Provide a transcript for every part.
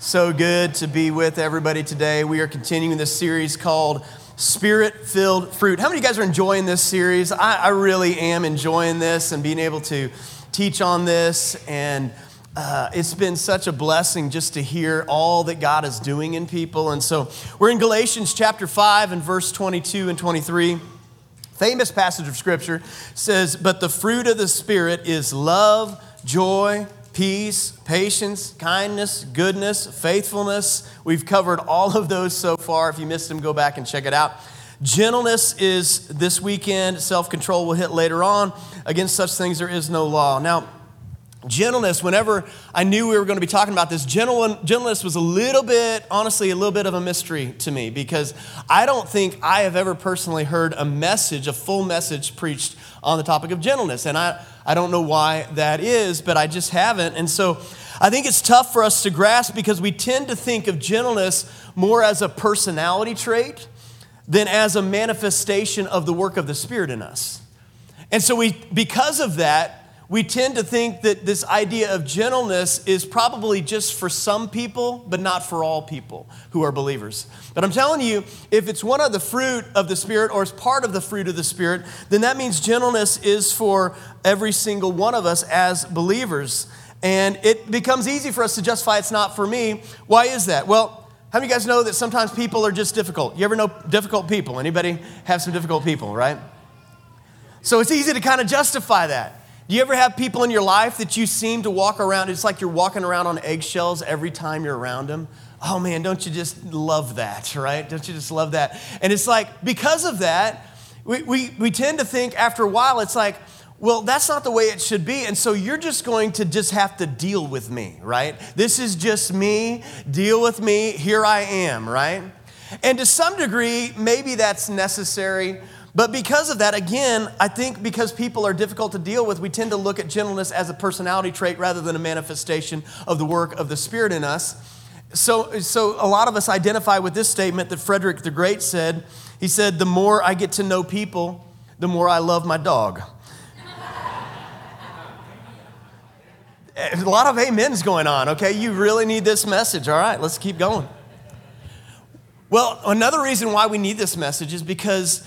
So good to be with everybody today. We are continuing this series called Spirit Filled Fruit. How many of you guys are enjoying this series? I, I really am enjoying this and being able to teach on this. And uh, it's been such a blessing just to hear all that God is doing in people. And so we're in Galatians chapter 5 and verse 22 and 23 famous passage of scripture says, But the fruit of the Spirit is love, joy, peace, patience, kindness, goodness, faithfulness. We've covered all of those so far. If you missed them, go back and check it out. Gentleness is this weekend, self control will hit later on. Against such things, there is no law. Now, gentleness, whenever I knew we were going to be talking about this, gentleness was a little bit, honestly, a little bit of a mystery to me because I don't think I have ever personally heard a message, a full message preached on the topic of gentleness. And I, I don't know why that is, but I just haven't. And so I think it's tough for us to grasp because we tend to think of gentleness more as a personality trait than as a manifestation of the work of the Spirit in us. And so we, because of that, we tend to think that this idea of gentleness is probably just for some people, but not for all people who are believers. But I'm telling you, if it's one of the fruit of the Spirit or it's part of the fruit of the Spirit, then that means gentleness is for every single one of us as believers. And it becomes easy for us to justify it's not for me. Why is that? Well, how many of you guys know that sometimes people are just difficult? You ever know difficult people? Anybody have some difficult people, right? So it's easy to kind of justify that. Do you ever have people in your life that you seem to walk around? It's like you're walking around on eggshells every time you're around them. Oh man, don't you just love that, right? Don't you just love that? And it's like, because of that, we, we, we tend to think after a while, it's like, well, that's not the way it should be. And so you're just going to just have to deal with me, right? This is just me. Deal with me. Here I am, right? And to some degree, maybe that's necessary. But because of that, again, I think because people are difficult to deal with, we tend to look at gentleness as a personality trait rather than a manifestation of the work of the Spirit in us. So, so a lot of us identify with this statement that Frederick the Great said. He said, The more I get to know people, the more I love my dog. a lot of amens going on, okay? You really need this message. All right, let's keep going. Well, another reason why we need this message is because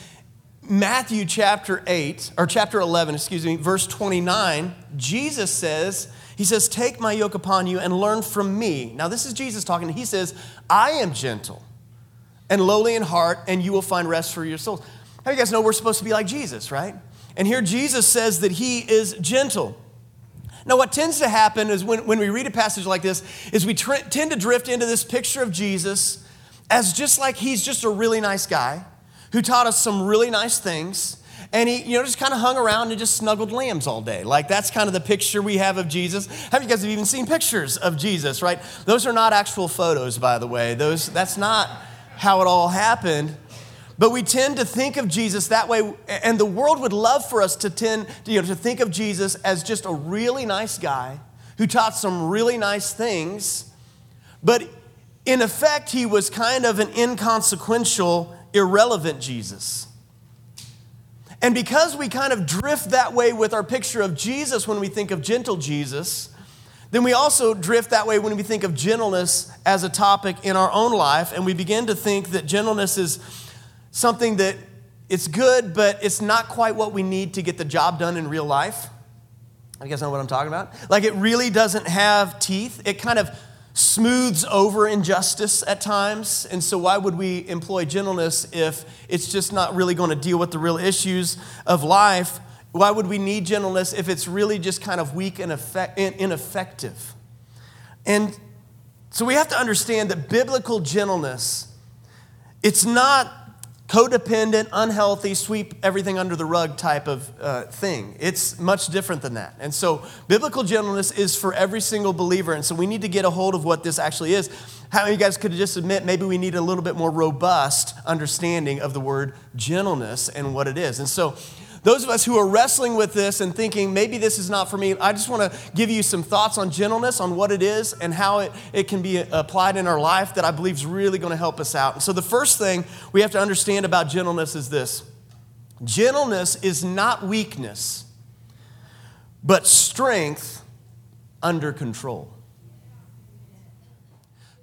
Matthew chapter 8, or chapter 11, excuse me, verse 29, Jesus says, He says, Take my yoke upon you and learn from me. Now, this is Jesus talking. He says, I am gentle and lowly in heart, and you will find rest for your souls. How you guys know we're supposed to be like Jesus, right? And here Jesus says that He is gentle. Now, what tends to happen is when, when we read a passage like this, is we tr- tend to drift into this picture of Jesus as just like He's just a really nice guy who taught us some really nice things. And he, you know, just kind of hung around and just snuggled lambs all day. Like that's kind of the picture we have of Jesus. Have you guys even seen pictures of Jesus, right? Those are not actual photos, by the way. Those, that's not how it all happened. But we tend to think of Jesus that way, and the world would love for us to tend you know, to think of Jesus as just a really nice guy who taught some really nice things. But in effect, he was kind of an inconsequential irrelevant Jesus. And because we kind of drift that way with our picture of Jesus when we think of gentle Jesus, then we also drift that way when we think of gentleness as a topic in our own life, and we begin to think that gentleness is something that it's good, but it's not quite what we need to get the job done in real life. You guys know what I'm talking about? Like it really doesn't have teeth. It kind of smooths over injustice at times. And so, why would we employ gentleness if it's just not really going to deal with the real issues of life? Why would we need gentleness if it's really just kind of weak and ineffective? And so, we have to understand that biblical gentleness, it's not codependent, unhealthy, sweep everything under the rug type of uh, thing. It's much different than that. And so, biblical gentleness is for every single believer. And so, we need to get a hold of what this actually is. How many of you guys could just admit maybe we need a little bit more robust understanding of the word gentleness and what it is? And so, those of us who are wrestling with this and thinking, maybe this is not for me, I just want to give you some thoughts on gentleness, on what it is, and how it, it can be applied in our life that I believe is really going to help us out. And so, the first thing we have to understand about gentleness is this gentleness is not weakness, but strength under control.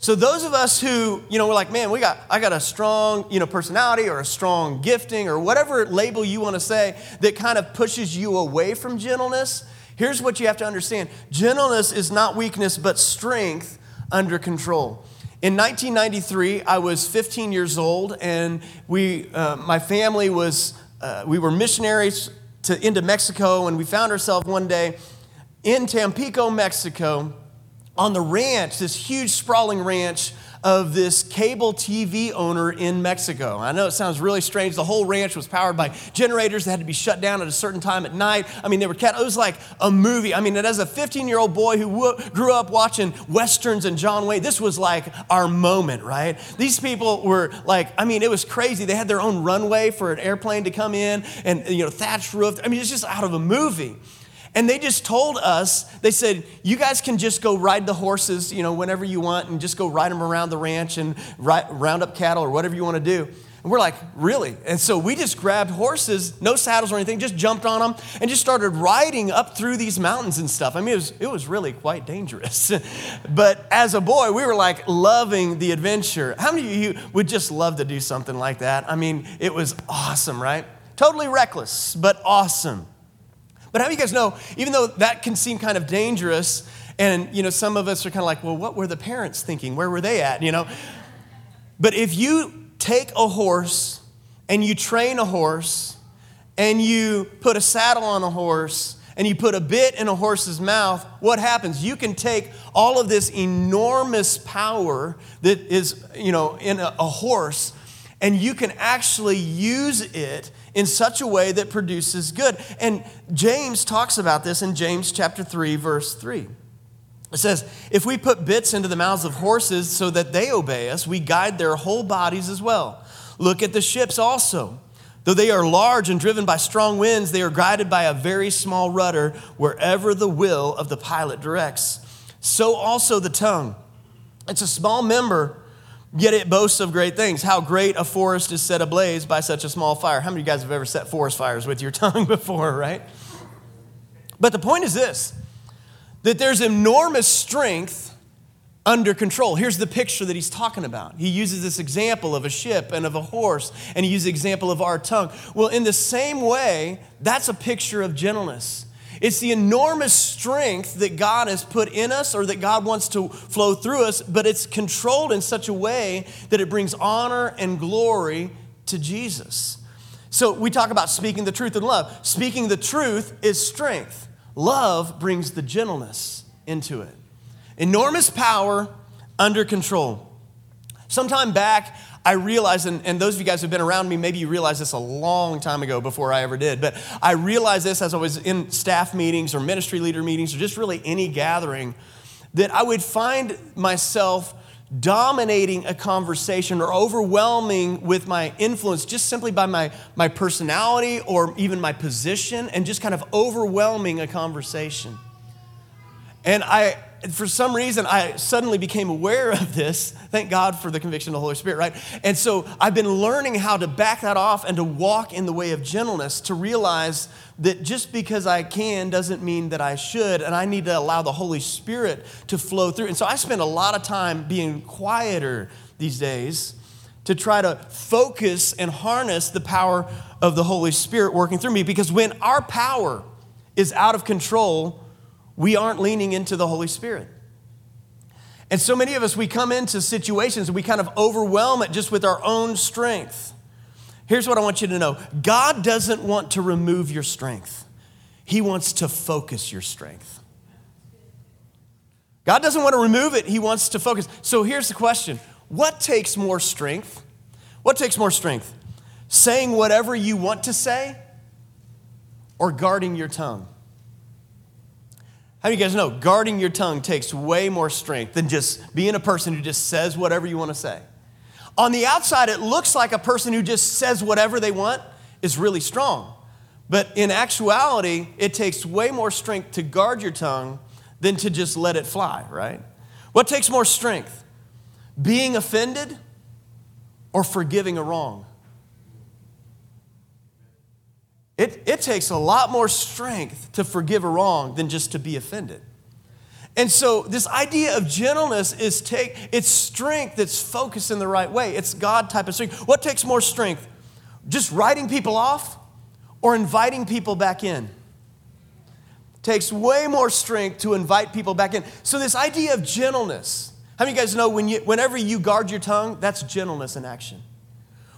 So those of us who, you know, we're like, man, we got I got a strong, you know, personality or a strong gifting or whatever label you want to say that kind of pushes you away from gentleness. Here's what you have to understand. Gentleness is not weakness but strength under control. In 1993, I was 15 years old, and we, uh, my family was, uh, we were missionaries to, into Mexico, and we found ourselves one day in Tampico, Mexico, on the ranch, this huge sprawling ranch of this cable TV owner in Mexico. I know it sounds really strange. The whole ranch was powered by generators that had to be shut down at a certain time at night. I mean, they were it was like a movie. I mean, as a 15 year old boy who grew up watching westerns and John Wayne, this was like our moment, right? These people were like, I mean, it was crazy. They had their own runway for an airplane to come in, and you know, thatched roof. I mean, it's just out of a movie. And they just told us, they said, you guys can just go ride the horses, you know, whenever you want and just go ride them around the ranch and round up cattle or whatever you want to do. And we're like, really? And so we just grabbed horses, no saddles or anything, just jumped on them and just started riding up through these mountains and stuff. I mean, it was, it was really quite dangerous. but as a boy, we were like loving the adventure. How many of you would just love to do something like that? I mean, it was awesome, right? Totally reckless, but awesome. But how do you guys know, even though that can seem kind of dangerous, and you know, some of us are kind of like, well, what were the parents thinking? Where were they at? You know? But if you take a horse and you train a horse and you put a saddle on a horse and you put a bit in a horse's mouth, what happens? You can take all of this enormous power that is, you know, in a, a horse and you can actually use it in such a way that produces good. And James talks about this in James chapter 3 verse 3. It says, if we put bits into the mouths of horses so that they obey us, we guide their whole bodies as well. Look at the ships also. Though they are large and driven by strong winds, they are guided by a very small rudder wherever the will of the pilot directs. So also the tongue. It's a small member Yet it boasts of great things. How great a forest is set ablaze by such a small fire. How many of you guys have ever set forest fires with your tongue before, right? But the point is this that there's enormous strength under control. Here's the picture that he's talking about. He uses this example of a ship and of a horse, and he uses the example of our tongue. Well, in the same way, that's a picture of gentleness. It's the enormous strength that God has put in us or that God wants to flow through us, but it's controlled in such a way that it brings honor and glory to Jesus. So we talk about speaking the truth in love. Speaking the truth is strength, love brings the gentleness into it. Enormous power under control. Sometime back, I realized, and, and those of you guys who've been around me, maybe you realized this a long time ago before I ever did, but I realized this as I was in staff meetings or ministry leader meetings or just really any gathering, that I would find myself dominating a conversation or overwhelming with my influence just simply by my, my personality or even my position and just kind of overwhelming a conversation. And I, for some reason, I suddenly became aware of this. Thank God for the conviction of the Holy Spirit, right? And so I've been learning how to back that off and to walk in the way of gentleness, to realize that just because I can doesn't mean that I should, and I need to allow the Holy Spirit to flow through. And so I spend a lot of time being quieter these days to try to focus and harness the power of the Holy Spirit working through me, because when our power is out of control, we aren't leaning into the Holy Spirit. And so many of us, we come into situations and we kind of overwhelm it just with our own strength. Here's what I want you to know God doesn't want to remove your strength, He wants to focus your strength. God doesn't want to remove it, He wants to focus. So here's the question What takes more strength? What takes more strength? Saying whatever you want to say or guarding your tongue? How do you guys know guarding your tongue takes way more strength than just being a person who just says whatever you want to say? On the outside, it looks like a person who just says whatever they want is really strong. But in actuality, it takes way more strength to guard your tongue than to just let it fly, right? What takes more strength? Being offended or forgiving a wrong? It, it takes a lot more strength to forgive a wrong than just to be offended. And so this idea of gentleness is take it's strength that's focused in the right way. It's God type of strength. What takes more strength? Just writing people off or inviting people back in? takes way more strength to invite people back in. So this idea of gentleness. How many of you guys know when you, whenever you guard your tongue, that's gentleness in action.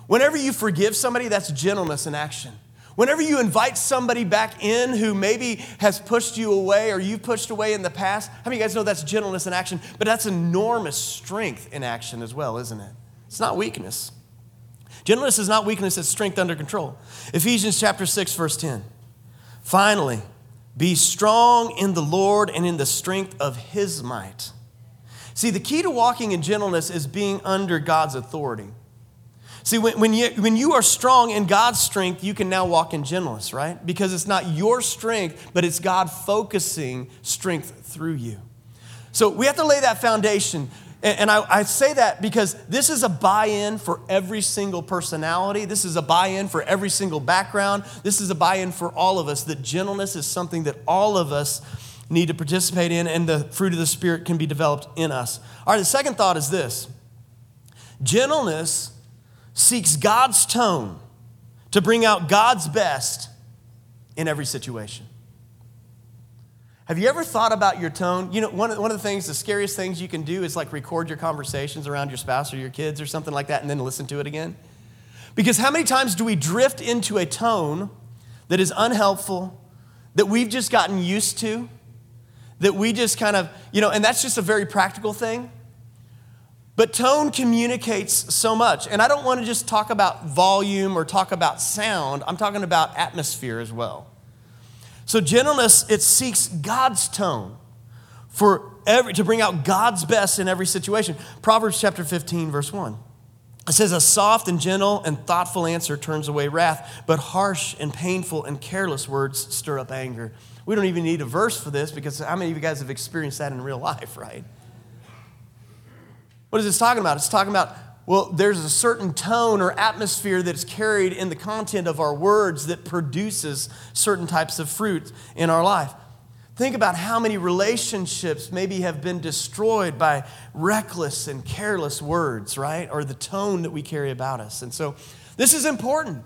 Whenever you forgive somebody, that's gentleness in action. Whenever you invite somebody back in who maybe has pushed you away or you've pushed away in the past, how many of you guys know that's gentleness in action? But that's enormous strength in action as well, isn't it? It's not weakness. Gentleness is not weakness, it's strength under control. Ephesians chapter 6, verse 10. Finally, be strong in the Lord and in the strength of his might. See, the key to walking in gentleness is being under God's authority. See, when, when, you, when you are strong in God's strength, you can now walk in gentleness, right? Because it's not your strength, but it's God focusing strength through you. So we have to lay that foundation. And, I, I say that because this is a buy in for every single personality. This is a buy in for every single background. This is a buy in for all of us that gentleness is something that all of us need to participate in, and the fruit of the Spirit can be developed in us. All right, the second thought is this gentleness seeks God's tone to bring out God's best in every situation. Have you ever thought about your tone? You know, one of, one of the things, the scariest things you can do is like record your conversations around your spouse or your kids or something like that and then listen to it again. Because how many times do we drift into a tone that is unhelpful, that we've just gotten used to, that we just kind of, you know, and that's just a very practical thing. But tone communicates so much. And I don't want to just talk about volume or talk about sound, I'm talking about atmosphere as well. So, gentleness, it seeks God's tone for every, to bring out God's best in every situation. Proverbs chapter 15, verse 1. It says, A soft and gentle and thoughtful answer turns away wrath, but harsh and painful and careless words stir up anger. We don't even need a verse for this because how many of you guys have experienced that in real life, right? What is this talking about? It's talking about, well, there's a certain tone or atmosphere that's carried in the content of our words that produces certain types of fruit in our life. Think about how many relationships maybe have been destroyed by reckless and careless words, right? Or the tone that we carry about us. And so this is important.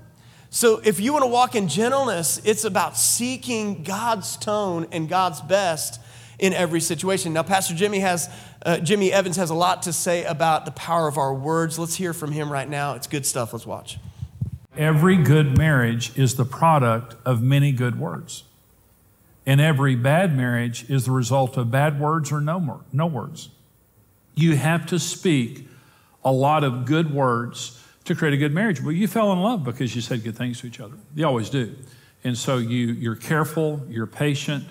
So if you want to walk in gentleness, it's about seeking God's tone and God's best in every situation. Now, Pastor Jimmy has, uh, Jimmy Evans has a lot to say about the power of our words. Let's hear from him right now. It's good stuff. Let's watch. Every good marriage is the product of many good words. And every bad marriage is the result of bad words or no, more, no words. You have to speak a lot of good words to create a good marriage. Well, you fell in love because you said good things to each other. You always do. And so you, you're careful, you're patient,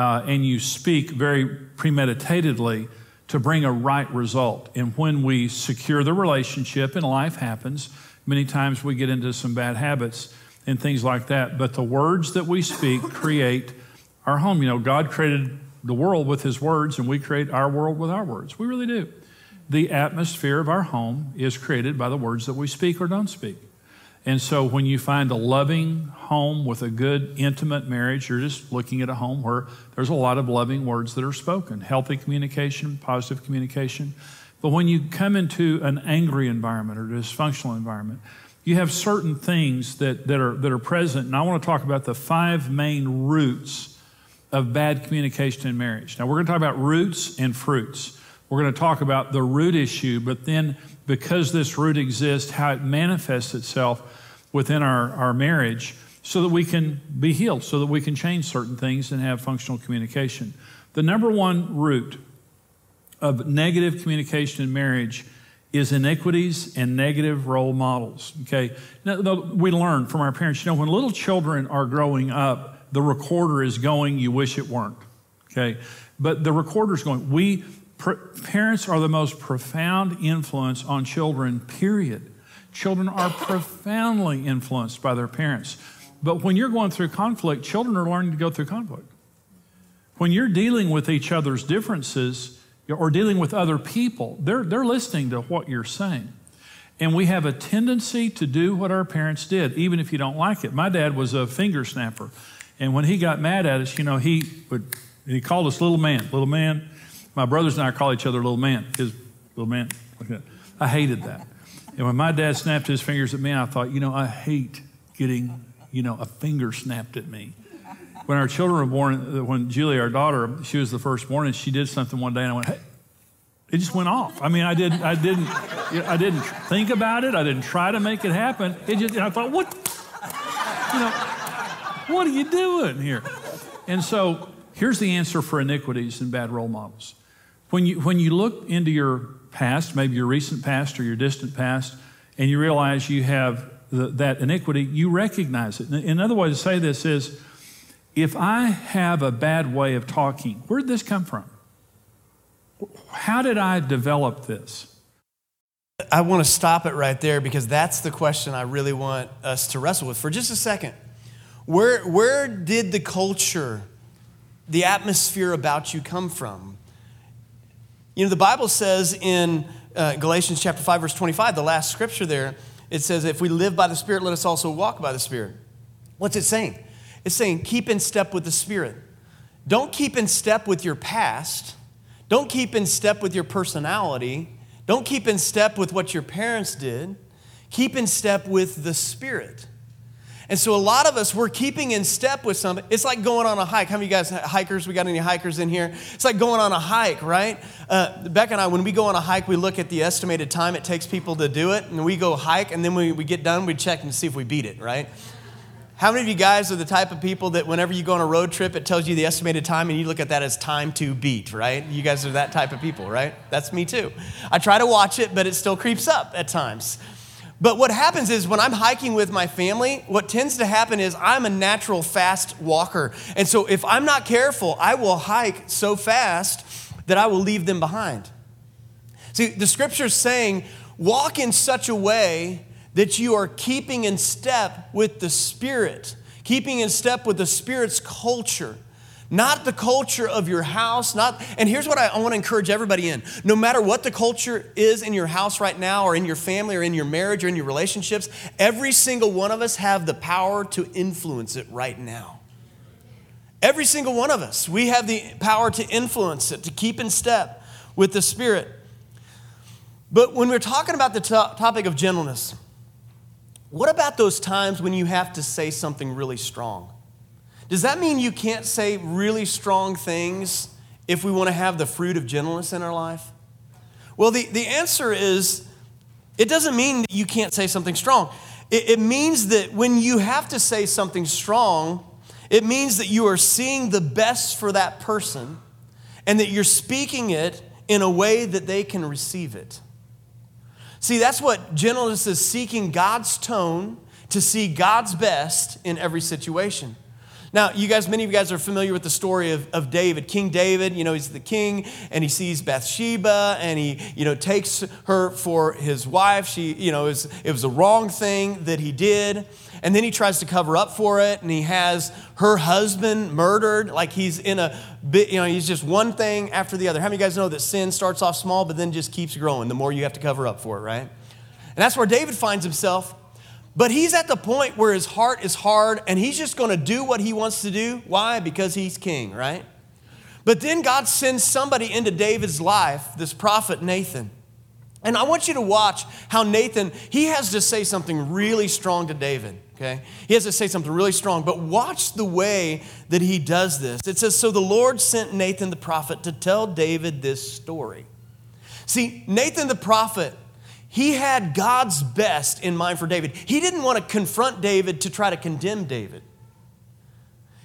uh, and you speak very premeditatedly to bring a right result. And when we secure the relationship, and life happens, many times we get into some bad habits and things like that. But the words that we speak create our home. You know, God created the world with His words, and we create our world with our words. We really do. The atmosphere of our home is created by the words that we speak or don't speak. And so when you find a loving home with a good, intimate marriage, you're just looking at a home where there's a lot of loving words that are spoken, healthy communication, positive communication. But when you come into an angry environment or dysfunctional environment, you have certain things that, that, are, that are present. And I want to talk about the five main roots of bad communication in marriage. Now, we're going to talk about roots and fruits. We're going to talk about the root issue, but then because this root exists, how it manifests itself within our, our marriage so that we can be healed, so that we can change certain things and have functional communication. The number one root of negative communication in marriage is iniquities and negative role models. Okay, now, we learn from our parents. You know, when little children are growing up, the recorder is going. You wish it weren't. Okay, but the recorder is going. We parents are the most profound influence on children, period. Children are profoundly influenced by their parents. But when you're going through conflict, children are learning to go through conflict. When you're dealing with each other's differences or dealing with other people, they're, they're listening to what you're saying. And we have a tendency to do what our parents did, even if you don't like it. My dad was a finger snapper. And when he got mad at us, you know, he would he called us little man, little man. My brothers and I call each other little man, his little man. I hated that. And when my dad snapped his fingers at me, I thought, you know, I hate getting, you know, a finger snapped at me. When our children were born, uh, when Julie, our daughter, she was the firstborn, and she did something one day, and I went, hey, it just went off. I mean, I didn't, I didn't, I didn't think about it. I didn't try to make it happen. It just, and I thought, what, you know, what are you doing here? And so here's the answer for iniquities and bad role models. When you, when you look into your past, maybe your recent past or your distant past, and you realize you have the, that iniquity, you recognize it. Another way to say this is if I have a bad way of talking, where did this come from? How did I develop this? I want to stop it right there because that's the question I really want us to wrestle with for just a second. Where, where did the culture, the atmosphere about you come from? You know, the Bible says in uh, Galatians chapter 5, verse 25, the last scripture there, it says, If we live by the Spirit, let us also walk by the Spirit. What's it saying? It's saying, keep in step with the Spirit. Don't keep in step with your past don't keep in step with your personality. Don't keep in step with what your parents did. Keep in step with the Spirit. And so a lot of us, we're keeping in step with something. It's like going on a hike. How many of you guys hikers? We got any hikers in here? It's like going on a hike, right? Uh, Becca and I, when we go on a hike, we look at the estimated time it takes people to do it, and we go hike, and then when we get done, we check and see if we beat it, right? How many of you guys are the type of people that whenever you go on a road trip, it tells you the estimated time and you look at that as time to beat, right? You guys are that type of people, right? That's me too. I try to watch it, but it still creeps up at times. But what happens is when I'm hiking with my family, what tends to happen is I'm a natural fast walker. And so if I'm not careful, I will hike so fast that I will leave them behind. See, the scripture's saying, walk in such a way that you are keeping in step with the Spirit, keeping in step with the Spirit's culture. Not the culture of your house, not, and here's what I, I want to encourage everybody in. No matter what the culture is in your house right now, or in your family, or in your marriage, or in your relationships, every single one of us have the power to influence it right now. Every single one of us, we have the power to influence it, to keep in step with the Spirit. But when we're talking about the to- topic of gentleness, what about those times when you have to say something really strong? Does that mean you can't say really strong things if we want to have the fruit of gentleness in our life? Well, the, the answer is it doesn't mean that you can't say something strong. It, it means that when you have to say something strong, it means that you are seeing the best for that person and that you're speaking it in a way that they can receive it. See, that's what gentleness is seeking God's tone to see God's best in every situation. Now, you guys, many of you guys are familiar with the story of, of David. King David, you know, he's the king and he sees Bathsheba and he, you know, takes her for his wife. She, you know, it was, it was a wrong thing that he did. And then he tries to cover up for it and he has her husband murdered. Like he's in a bit, you know, he's just one thing after the other. How many of you guys know that sin starts off small but then just keeps growing the more you have to cover up for it, right? And that's where David finds himself but he's at the point where his heart is hard and he's just going to do what he wants to do. Why? Because he's king, right? But then God sends somebody into David's life, this prophet Nathan. And I want you to watch how Nathan, he has to say something really strong to David, okay? He has to say something really strong, but watch the way that he does this. It says, So the Lord sent Nathan the prophet to tell David this story. See, Nathan the prophet he had God's best in mind for David. He didn't want to confront David to try to condemn David.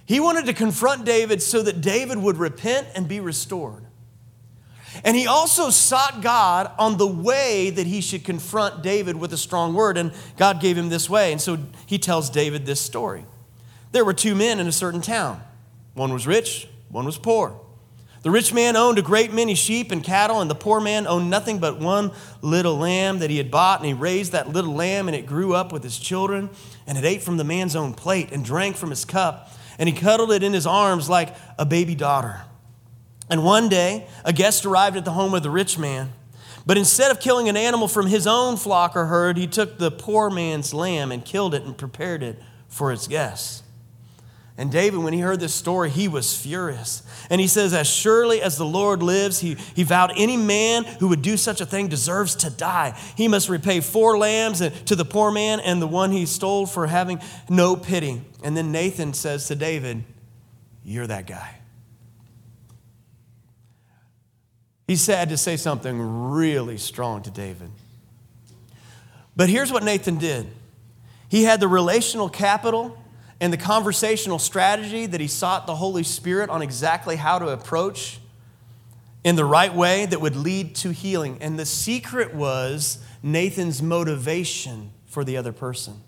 He wanted to confront David so that David would repent and be restored. And he also sought God on the way that he should confront David with a strong word, and God gave him this way. And so he tells David this story. There were two men in a certain town. One was rich, one was poor. The rich man owned a great many sheep and cattle, and the poor man owned nothing but one little lamb that he had bought. And he raised that little lamb, and it grew up with his children, and it ate from the man's own plate and drank from his cup. And he cuddled it in his arms like a baby daughter. And one day, a guest arrived at the home of the rich man. But instead of killing an animal from his own flock or herd, he took the poor man's lamb and killed it and prepared it for his guests. And David, when he heard this story, he was furious. And he says, As surely as the Lord lives, he, he vowed any man who would do such a thing deserves to die. He must repay four lambs to the poor man and the one he stole for having no pity. And then Nathan says to David, You're that guy. He had to say something really strong to David. But here's what Nathan did he had the relational capital and the conversational strategy that he sought the Holy Spirit on exactly how to approach in the right way that would lead to healing. And the secret was Nathan's motivation for the other person.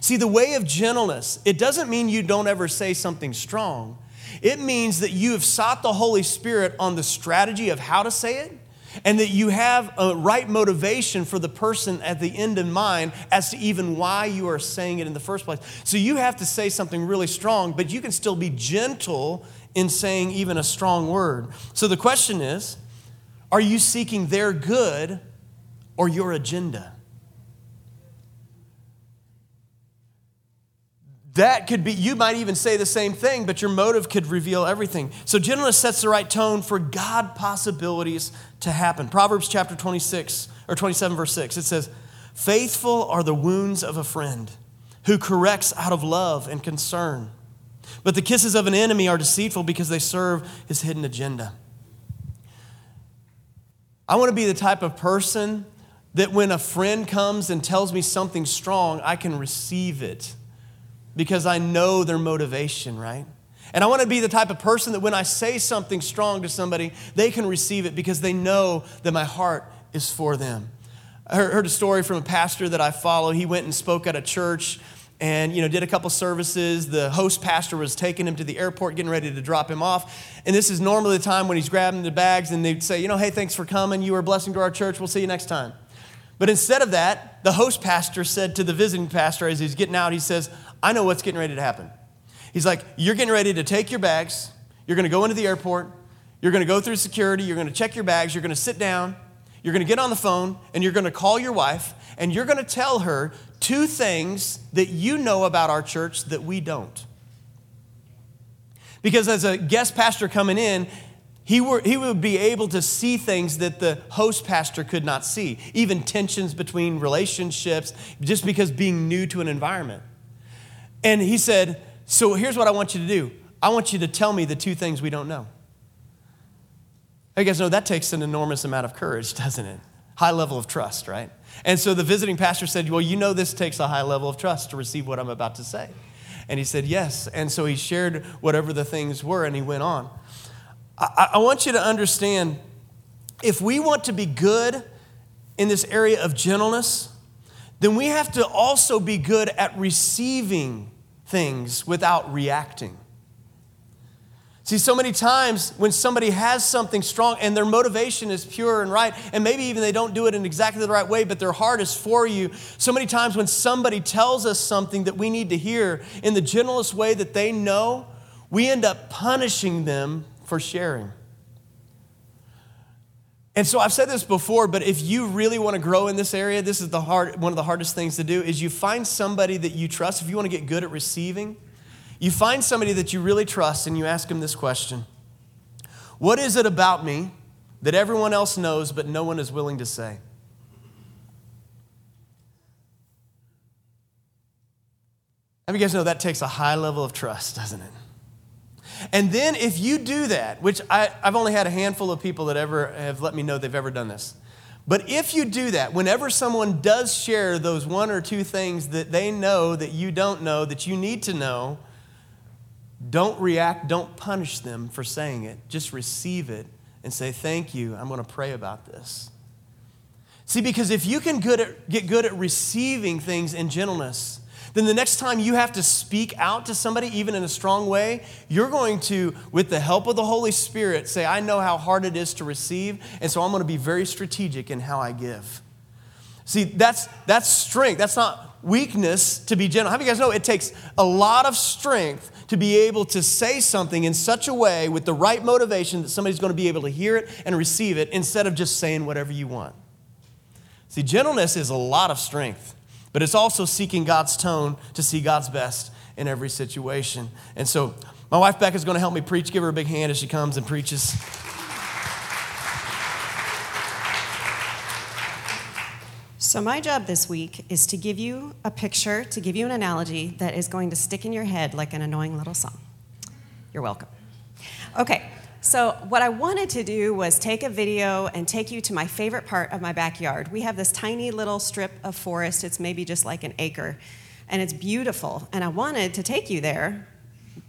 See, the way of gentleness, it doesn't mean you don't ever say something strong. It means that you have sought the Holy Spirit on the strategy of how to say it and that you have a right motivation for the person at the end in mind as to even why you are saying it in the first place. So you have to say something really strong, but you can still be gentle in saying even a strong word. So the question is are you seeking their good or your agenda? That could be, you might even say the same thing, but your motive could reveal everything. So, gentleness sets the right tone for God possibilities to happen. Proverbs chapter 26, or 27, verse 6, it says, Faithful are the wounds of a friend who corrects out of love and concern. But the kisses of an enemy are deceitful because they serve his hidden agenda. I want to be the type of person that when a friend comes and tells me something strong, I can receive it because I know their motivation, right? And I want to be the type of person that when I say something strong to somebody, they can receive it because they know that my heart is for them. I heard a story from a pastor that I follow. He went and spoke at a church and you know did a couple services the host pastor was taking him to the airport getting ready to drop him off and this is normally the time when he's grabbing the bags and they'd say you know hey thanks for coming you were a blessing to our church we'll see you next time but instead of that the host pastor said to the visiting pastor as he's getting out he says I know what's getting ready to happen. He's like, You're getting ready to take your bags, you're going to go into the airport, you're going to go through security, you're going to check your bags, you're going to sit down, you're going to get on the phone, and you're going to call your wife, and you're going to tell her two things that you know about our church that we don't. Because as a guest pastor coming in, he, were, he would be able to see things that the host pastor could not see, even tensions between relationships, just because being new to an environment. And he said, So here's what I want you to do I want you to tell me the two things we don't know. You guys know that takes an enormous amount of courage, doesn't it? High level of trust, right? And so the visiting pastor said, Well, you know, this takes a high level of trust to receive what I'm about to say. And he said, Yes. And so he shared whatever the things were and he went on. I, I want you to understand if we want to be good in this area of gentleness, then we have to also be good at receiving things without reacting. See, so many times when somebody has something strong and their motivation is pure and right, and maybe even they don't do it in exactly the right way, but their heart is for you. So many times when somebody tells us something that we need to hear in the gentlest way that they know, we end up punishing them for sharing. And so I've said this before, but if you really want to grow in this area, this is the hard, one of the hardest things to do is you find somebody that you trust. If you want to get good at receiving, you find somebody that you really trust and you ask them this question. What is it about me that everyone else knows but no one is willing to say? how Have you guys know that takes a high level of trust, doesn't it? And then if you do that, which I, have only had a handful of people that ever have let me know they've ever done this. But if you do that, whenever someone does share those one or two things that they know that you don't know, that you need to know, don't react, don't punish them for saying it. Just receive it and say, Thank you, I'm going to pray about this. See, because if you can good at, get good at receiving things in gentleness, then the next time you have to speak out to somebody, even in a strong way, you're going to, with the help of the Holy Spirit, say, I know how hard it is to receive, and so I'm going to be very strategic in how I give. See, that's, that's strength. That's not weakness to be gentle. How do you guys know it takes a lot of strength to be able to say something in such a way with the right motivation that somebody's going to be able to hear it and receive it instead of just saying whatever you want? See, gentleness is a lot of strength but it's also seeking God's tone to see God's best in every situation. And so, my wife Becca's going to help me preach. Give her a big hand as she comes and preaches. So, my job this week is to give you a picture, to give you an analogy that is going to stick in your head like an annoying little song. You're welcome. Okay, so what I wanted to do was take a video and take you to my favorite part of my backyard. We have this tiny little strip of forest, it's maybe just like an acre, and it's beautiful. And I wanted to take you there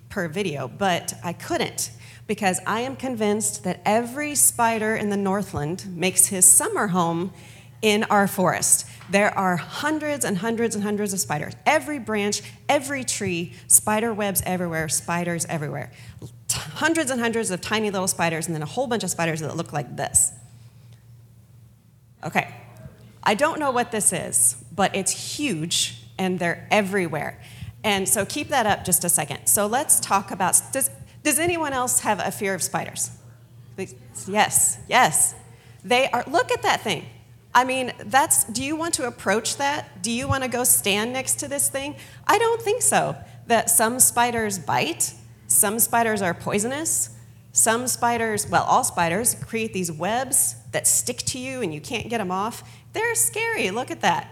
per video, but I couldn't because I am convinced that every spider in the Northland makes his summer home in our forest. There are hundreds and hundreds and hundreds of spiders. Every branch, every tree, spider webs everywhere, spiders everywhere. Hundreds and hundreds of tiny little spiders, and then a whole bunch of spiders that look like this. Okay, I don't know what this is, but it's huge and they're everywhere. And so keep that up just a second. So let's talk about does, does anyone else have a fear of spiders? Yes, yes. They are, look at that thing. I mean, that's, do you want to approach that? Do you want to go stand next to this thing? I don't think so. That some spiders bite, some spiders are poisonous, some spiders, well, all spiders create these webs that stick to you and you can't get them off. They're scary. Look at that.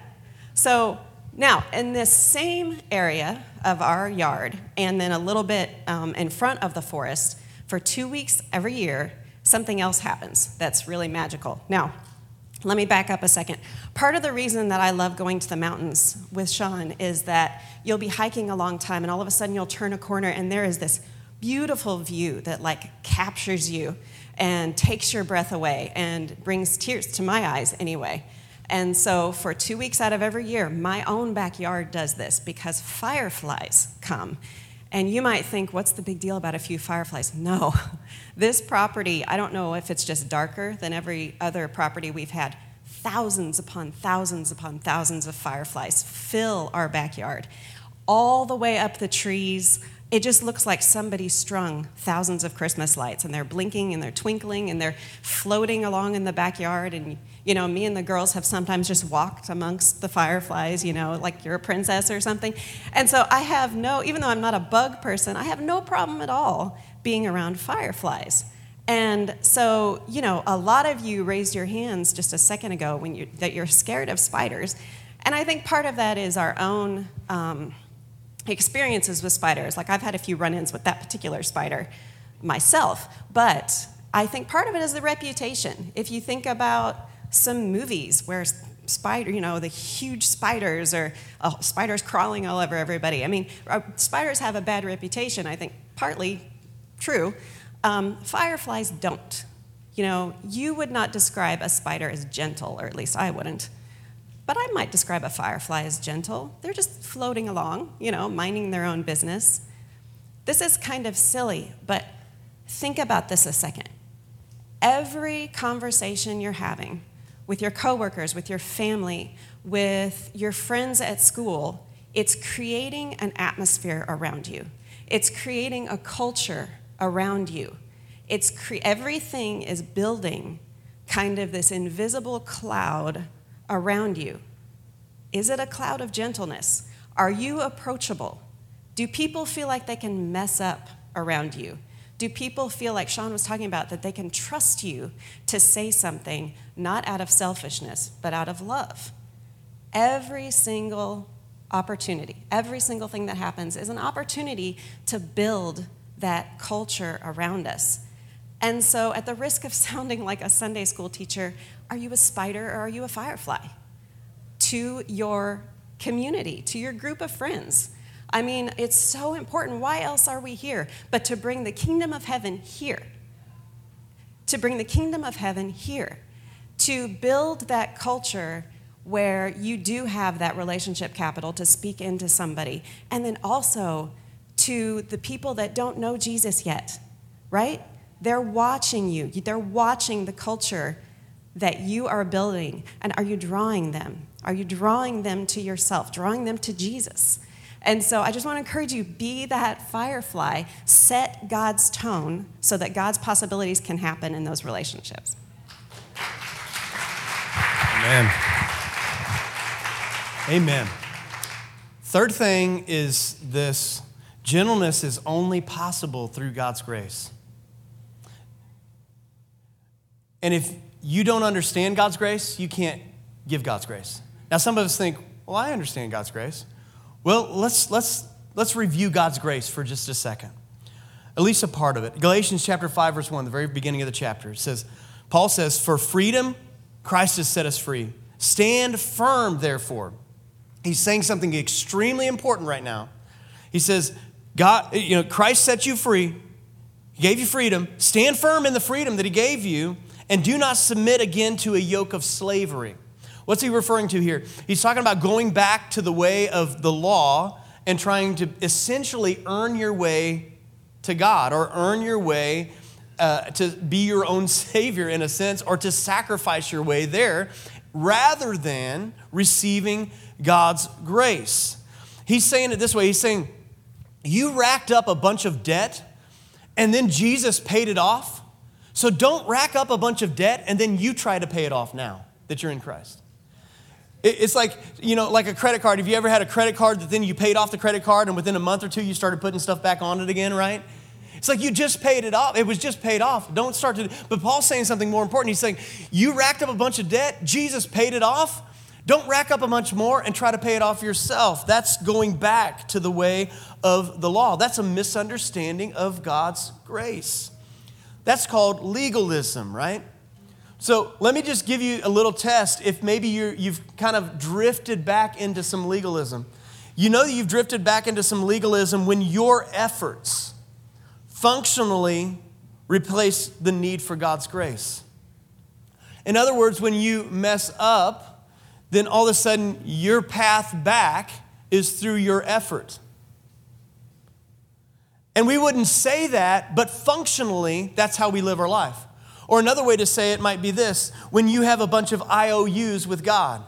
So, now, in this same area of our yard, and then a little bit um, in front of the forest, for two weeks every year, something else happens that's really magical. Now, let me back up a second. Part of the reason that I love going to the mountains with Sean is that you'll be hiking a long time and all of a sudden you'll turn a corner and there is this beautiful view that like captures you and takes your breath away and brings tears to my eyes anyway. And so for 2 weeks out of every year, my own backyard does this because fireflies come. And you might think, what's the big deal about a few fireflies? No. This property, I don't know if it's just darker than every other property we've had. Thousands upon thousands upon thousands of fireflies fill our backyard, all the way up the trees. It just looks like somebody strung thousands of Christmas lights, and they're blinking and they're twinkling and they're floating along in the backyard. And you know, me and the girls have sometimes just walked amongst the fireflies, you know, like you're a princess or something. And so I have no, even though I'm not a bug person, I have no problem at all being around fireflies. And so, you know, a lot of you raised your hands just a second ago when you, that you're scared of spiders. And I think part of that is our own um, experiences with spiders. Like I've had a few run ins with that particular spider myself. But I think part of it is the reputation. If you think about some movies where spider, you know, the huge spiders or uh, spiders crawling all over everybody. I mean, uh, spiders have a bad reputation, I think partly true. Um, fireflies don't. You know, you would not describe a spider as gentle, or at least I wouldn't. But I might describe a firefly as gentle. They're just floating along, you know, minding their own business. This is kind of silly, but think about this a second. Every conversation you're having, with your coworkers, with your family, with your friends at school, it's creating an atmosphere around you. It's creating a culture around you. It's cre- everything is building kind of this invisible cloud around you. Is it a cloud of gentleness? Are you approachable? Do people feel like they can mess up around you? Do people feel like Sean was talking about that they can trust you to say something not out of selfishness, but out of love? Every single opportunity, every single thing that happens is an opportunity to build that culture around us. And so, at the risk of sounding like a Sunday school teacher, are you a spider or are you a firefly? To your community, to your group of friends. I mean, it's so important. Why else are we here? But to bring the kingdom of heaven here. To bring the kingdom of heaven here. To build that culture where you do have that relationship capital to speak into somebody. And then also to the people that don't know Jesus yet, right? They're watching you, they're watching the culture that you are building. And are you drawing them? Are you drawing them to yourself, drawing them to Jesus? And so I just want to encourage you be that firefly, set God's tone so that God's possibilities can happen in those relationships. Amen. Amen. Third thing is this Gentleness is only possible through God's grace. And if you don't understand God's grace, you can't give God's grace. Now, some of us think, well, I understand God's grace. Well, let's, let's, let's review God's grace for just a second, at least a part of it. Galatians chapter 5, verse 1, the very beginning of the chapter, it says, Paul says, For freedom, Christ has set us free. Stand firm, therefore. He's saying something extremely important right now. He says, God, you know, Christ set you free. He gave you freedom. Stand firm in the freedom that He gave you, and do not submit again to a yoke of slavery. What's he referring to here? He's talking about going back to the way of the law and trying to essentially earn your way to God or earn your way uh, to be your own savior in a sense or to sacrifice your way there rather than receiving God's grace. He's saying it this way He's saying, You racked up a bunch of debt and then Jesus paid it off. So don't rack up a bunch of debt and then you try to pay it off now that you're in Christ. It's like, you know, like a credit card. Have you ever had a credit card that then you paid off the credit card and within a month or two you started putting stuff back on it again, right? It's like you just paid it off. It was just paid off. Don't start to. But Paul's saying something more important. He's saying, You racked up a bunch of debt, Jesus paid it off. Don't rack up a bunch more and try to pay it off yourself. That's going back to the way of the law. That's a misunderstanding of God's grace. That's called legalism, right? So let me just give you a little test if maybe you have kind of drifted back into some legalism. You know that you've drifted back into some legalism when your efforts functionally replace the need for God's grace. In other words, when you mess up, then all of a sudden your path back is through your effort. And we wouldn't say that, but functionally, that's how we live our life. Or another way to say it might be this when you have a bunch of IOUs with God,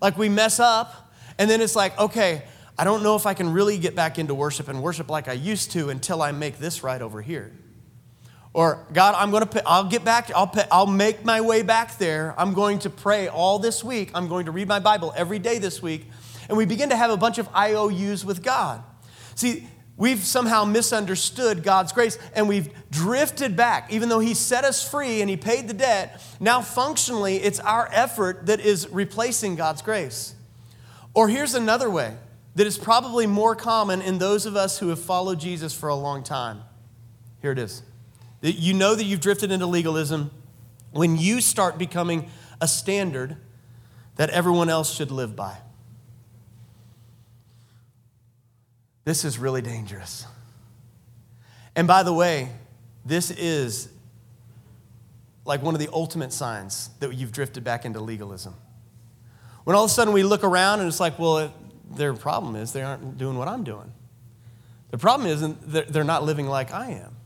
like we mess up, and then it's like, okay, I don't know if I can really get back into worship and worship like I used to until I make this right over here. Or God, I'm going to I'll get back I'll pay, I'll make my way back there. I'm going to pray all this week. I'm going to read my Bible every day this week. And we begin to have a bunch of IOUs with God. See, we've somehow misunderstood God's grace and we've drifted back. Even though He set us free and He paid the debt, now functionally it's our effort that is replacing God's grace. Or here's another way that is probably more common in those of us who have followed Jesus for a long time. Here it is. You know that you've drifted into legalism when you start becoming a standard that everyone else should live by. This is really dangerous. And by the way, this is like one of the ultimate signs that you've drifted back into legalism. When all of a sudden we look around and it's like, well, their problem is they aren't doing what I'm doing. The problem isn't they're not living like I am.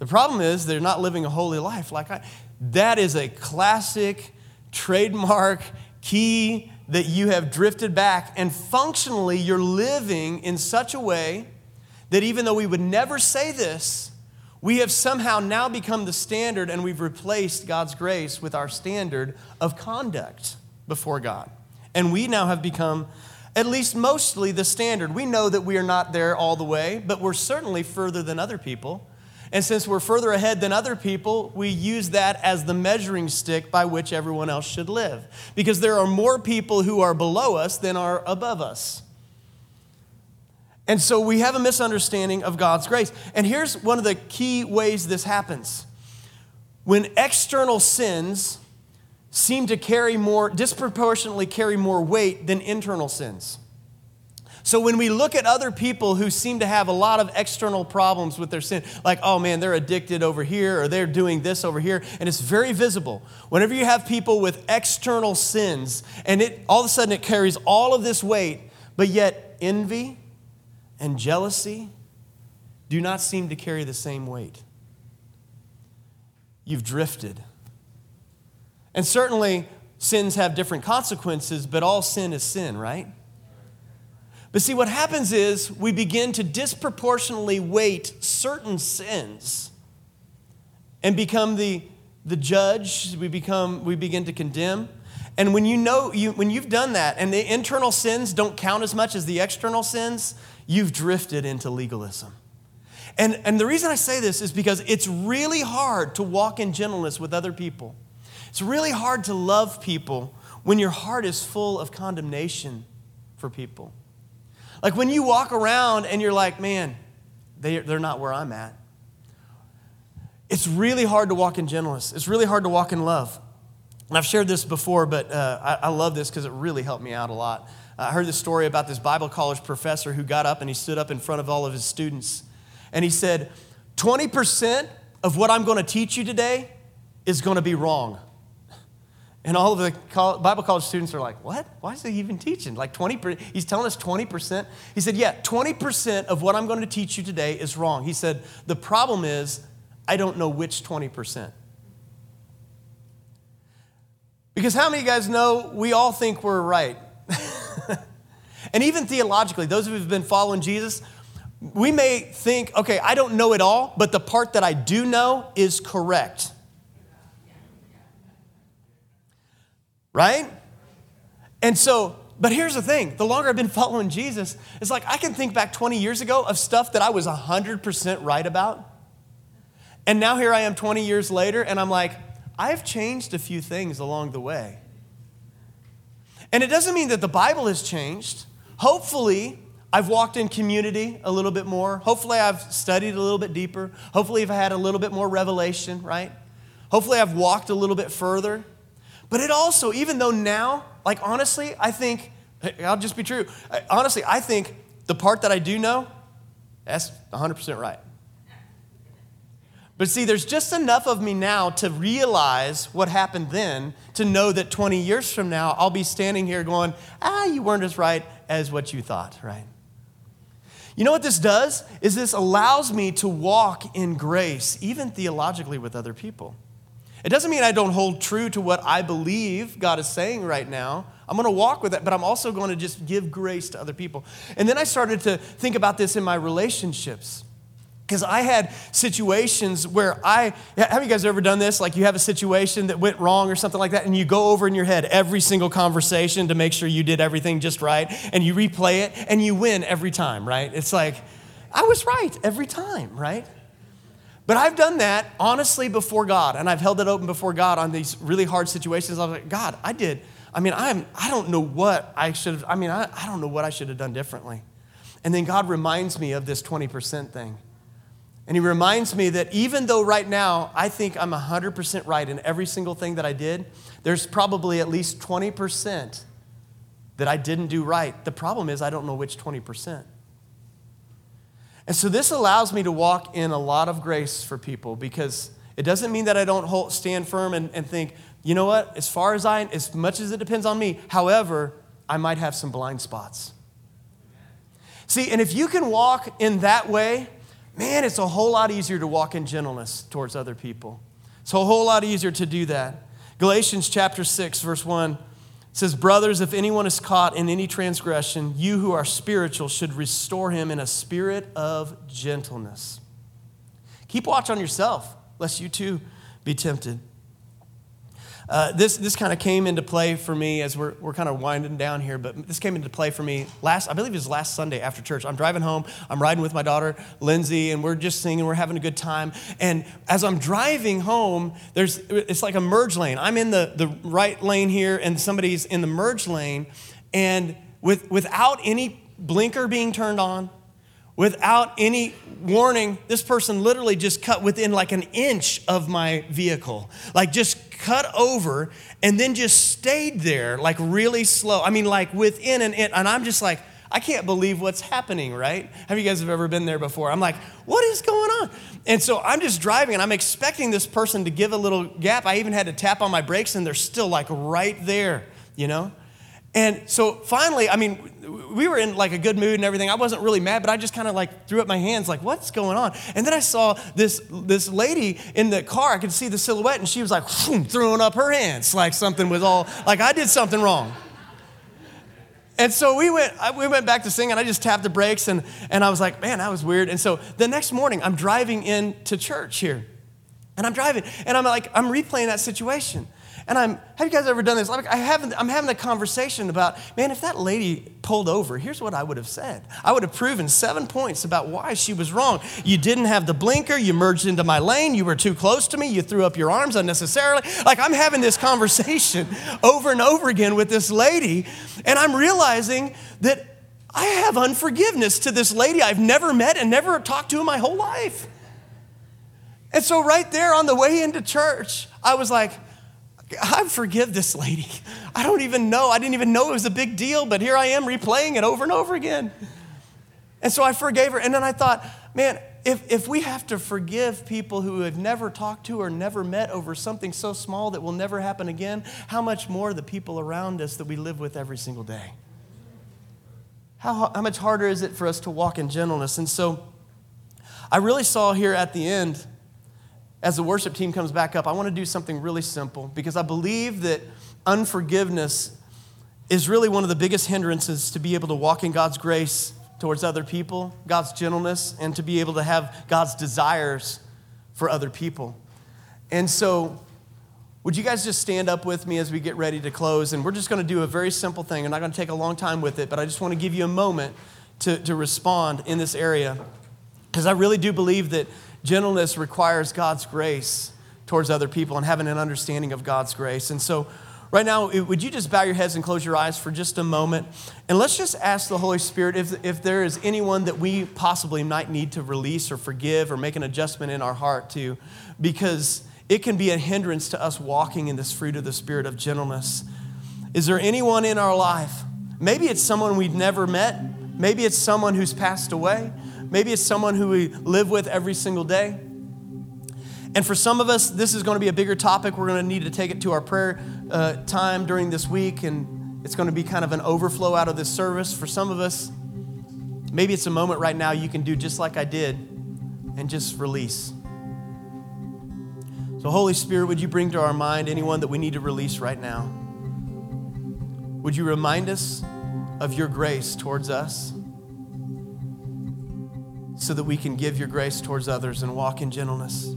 The problem is they're not living a holy life like I. That is a classic, trademark, key that you have drifted back, and functionally you're living in such a way that even though we would never say this, we have somehow now become the standard and we've replaced God's grace with our standard of conduct before God. And we now have become, at least mostly, the standard. We know that we are not there all the way, but we're certainly further than other people. And since we're further ahead than other people, we use that as the measuring stick by which everyone else should live. Because there are more people who are below us than are above us. And so we have a misunderstanding of God's grace. And here's one of the key ways this happens when external sins seem to carry more, disproportionately carry more weight than internal sins. So when we look at other people who seem to have a lot of external problems with their sin, like, oh man, they're addicted over here or they're doing this over here, and it's very visible. Whenever you have people with external sins, and it all of a sudden it carries all of this weight, but yet envy and jealousy do not seem to carry the same weight. You've drifted. And certainly, sins have different consequences, but all sin is sin, right? But see, what happens is we begin to disproportionately weight certain sins and become the, the judge. We, become, we begin to condemn. And when you know, you, when you've done that and the internal sins don't count as much as the external sins, you've drifted into legalism. And, and the reason I say this is because it's really hard to walk in gentleness with other people. It's really hard to love people when your heart is full of condemnation for people. Like when you walk around and you're like, man, they, they're not where I'm at. It's really hard to walk in gentleness. It's really hard to walk in love. And I've shared this before, but uh, I, I, love this because it really helped me out a lot. I heard this story about this Bible college professor who got up and he stood up in front of all of his students and he said, 20% of what I'm going to teach you today is going to be wrong. And all of the Bible college students are like, what? Why is he even teaching? Like 20%, he's telling us 20%. He said, yeah, 20% of what I'm going to teach you today is wrong. He said, the problem is I don't know which 20%. Because how many of you guys know we all think we're right? and even theologically, those of you who've been following Jesus, we may think, okay, I don't know it all, but the part that I do know is correct. Right? And so, but here's the thing the longer I've been following Jesus, it's like I can think back 20 years ago of stuff that I was 100% right about. And now here I am 20 years later, and I'm like, I've changed a few things along the way. And it doesn't mean that the Bible has changed. Hopefully, I've walked in community a little bit more. Hopefully, I've studied a little bit deeper. Hopefully, I've had a little bit more revelation, right? Hopefully, I've walked a little bit further. But it also, even though now, like honestly, I think, I'll just be true. Honestly, I think the part that I do know, that's 100% right. But see, there's just enough of me now to realize what happened then to know that 20 years from now, I'll be standing here going, ah, you weren't as right as what you thought, right? You know what this does? Is this allows me to walk in grace, even theologically with other people. It doesn't mean I don't hold true to what I believe God is saying right now. I'm going to walk with it, but I'm also going to just give grace to other people. And then I started to think about this in my relationships. Because I had situations where I, have you guys ever done this? Like you have a situation that went wrong or something like that, and you go over in your head every single conversation to make sure you did everything just right, and you replay it, and you win every time, right? It's like, I was right every time, right? But I've done that honestly before God, and I've held it open before God on these really hard situations. I was like, God, I did. I mean, I'm, I don't know what I should have, I mean, I, I don't know what I should have done differently. And then God reminds me of this 20% thing. And he reminds me that even though right now I think I'm 100% right in every single thing that I did, there's probably at least 20% that I didn't do right. The problem is I don't know which 20%. And so this allows me to walk in a lot of grace for people because it doesn't mean that I don't hold, stand firm and, and think, you know what, as far as I, as much as it depends on me, however, I might have some blind spots. See, and if you can walk in that way, man, it's a whole lot easier to walk in gentleness towards other people. It's a whole lot easier to do that. Galatians chapter 6, verse 1 says, Brothers, if anyone is caught in any transgression, you who are spiritual should restore him in a spirit of gentleness. Keep watch on yourself, lest you too be tempted. Uh, this this kind of came into play for me as we're, we're kind of winding down here, but this came into play for me last, I believe it was last Sunday after church. I'm driving home, I'm riding with my daughter, Lindsay, and we're just singing, we're having a good time. And as I'm driving home, there's, it's like a merge lane. I'm in the, the right lane here, and somebody's in the merge lane, and with, without any blinker being turned on, without any warning, this person literally just cut within like an inch of my vehicle. Like just cut over and then just stayed there, like really slow. I mean, like within an inch. And I'm just like, I can't believe what's happening, right? Have you guys have ever been there before? I'm like, what is going on? And so I'm just driving and I'm expecting this person to give a little gap. I even had to tap on my brakes and they're still like right there, you know? And so finally, I mean, we were in like a good mood and everything. I wasn't really mad, but I just kind of like threw up my hands, like, what's going on? And then I saw this, this lady in the car. I could see the silhouette, and she was like throwing up her hands, like something was all, like I did something wrong. And so we went, we went back to sing, and I just tapped the brakes, and, and I was like, man, that was weird. And so the next morning, I'm driving into church here. And I'm driving, and I'm like, I'm replaying that situation. And I'm, have you guys ever done this? Like I haven't, I'm having a conversation about, man, if that lady pulled over, here's what I would have said. I would have proven seven points about why she was wrong. You didn't have the blinker, you merged into my lane, you were too close to me, you threw up your arms unnecessarily. Like I'm having this conversation over and over again with this lady, and I'm realizing that I have unforgiveness to this lady I've never met and never talked to in my whole life. And so, right there on the way into church, I was like, I forgive this lady. I don't even know. I didn't even know it was a big deal, but here I am replaying it over and over again. And so I forgave her. And then I thought, man, if, if we have to forgive people who have never talked to or never met over something so small that will never happen again, how much more the people around us that we live with every single day? How, how much harder is it for us to walk in gentleness? And so I really saw here at the end as the worship team comes back up, I want to do something really simple because I believe that unforgiveness is really one of the biggest hindrances to be able to walk in God's grace towards other people, God's gentleness, and to be able to have God's desires for other people. And so, would you guys just stand up with me as we get ready to close? And we're just going to do a very simple thing. I'm not going to take a long time with it, but I just want to give you a moment to, to respond in this area. Because I really do believe that Gentleness requires God's grace towards other people and having an understanding of God's grace. And so, right now, would you just bow your heads and close your eyes for just a moment? And let's just ask the Holy Spirit if, if there is anyone that we possibly might need to release or forgive or make an adjustment in our heart to, because it can be a hindrance to us walking in this fruit of the Spirit of gentleness. Is there anyone in our life? Maybe it's someone we've never met. Maybe it's someone who's passed away. Maybe it's someone who we live with every single day. And for some of us, this is going to be a bigger topic. We're going to need to take it to our prayer uh, time during this week, and it's going to be kind of an overflow out of this service. For some of us, maybe it's a moment right now you can do just like I did and just release. So, Holy Spirit, would you bring to our mind anyone that we need to release right now? Would you remind us of your grace towards us? So that we can give your grace towards others and walk in gentleness.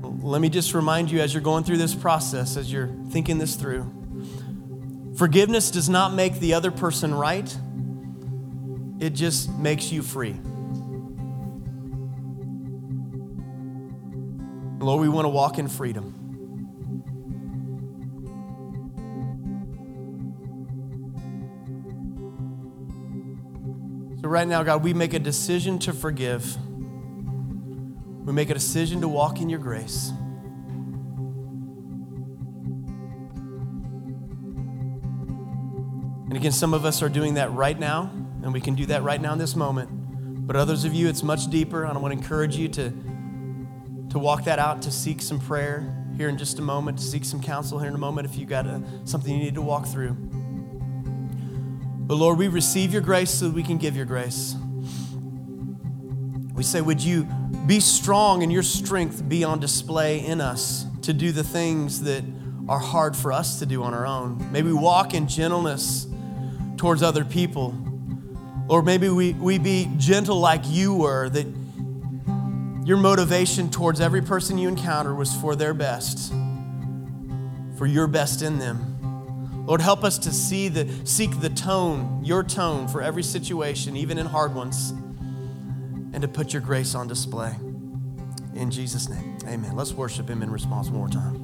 Let me just remind you as you're going through this process, as you're thinking this through, forgiveness does not make the other person right, it just makes you free. Lord, we want to walk in freedom. Right now, God, we make a decision to forgive. We make a decision to walk in your grace. And again, some of us are doing that right now, and we can do that right now in this moment. But others of you, it's much deeper, and I want to encourage you to, to walk that out, to seek some prayer here in just a moment, to seek some counsel here in a moment if you've got a, something you need to walk through. But Lord, we receive your grace so that we can give your grace. We say, Would you be strong and your strength be on display in us to do the things that are hard for us to do on our own? Maybe walk in gentleness towards other people. Or maybe we, we be gentle like you were, that your motivation towards every person you encounter was for their best, for your best in them. Lord, help us to see the, seek the tone, your tone for every situation, even in hard ones, and to put your grace on display. In Jesus' name, amen. Let's worship him in response one more time.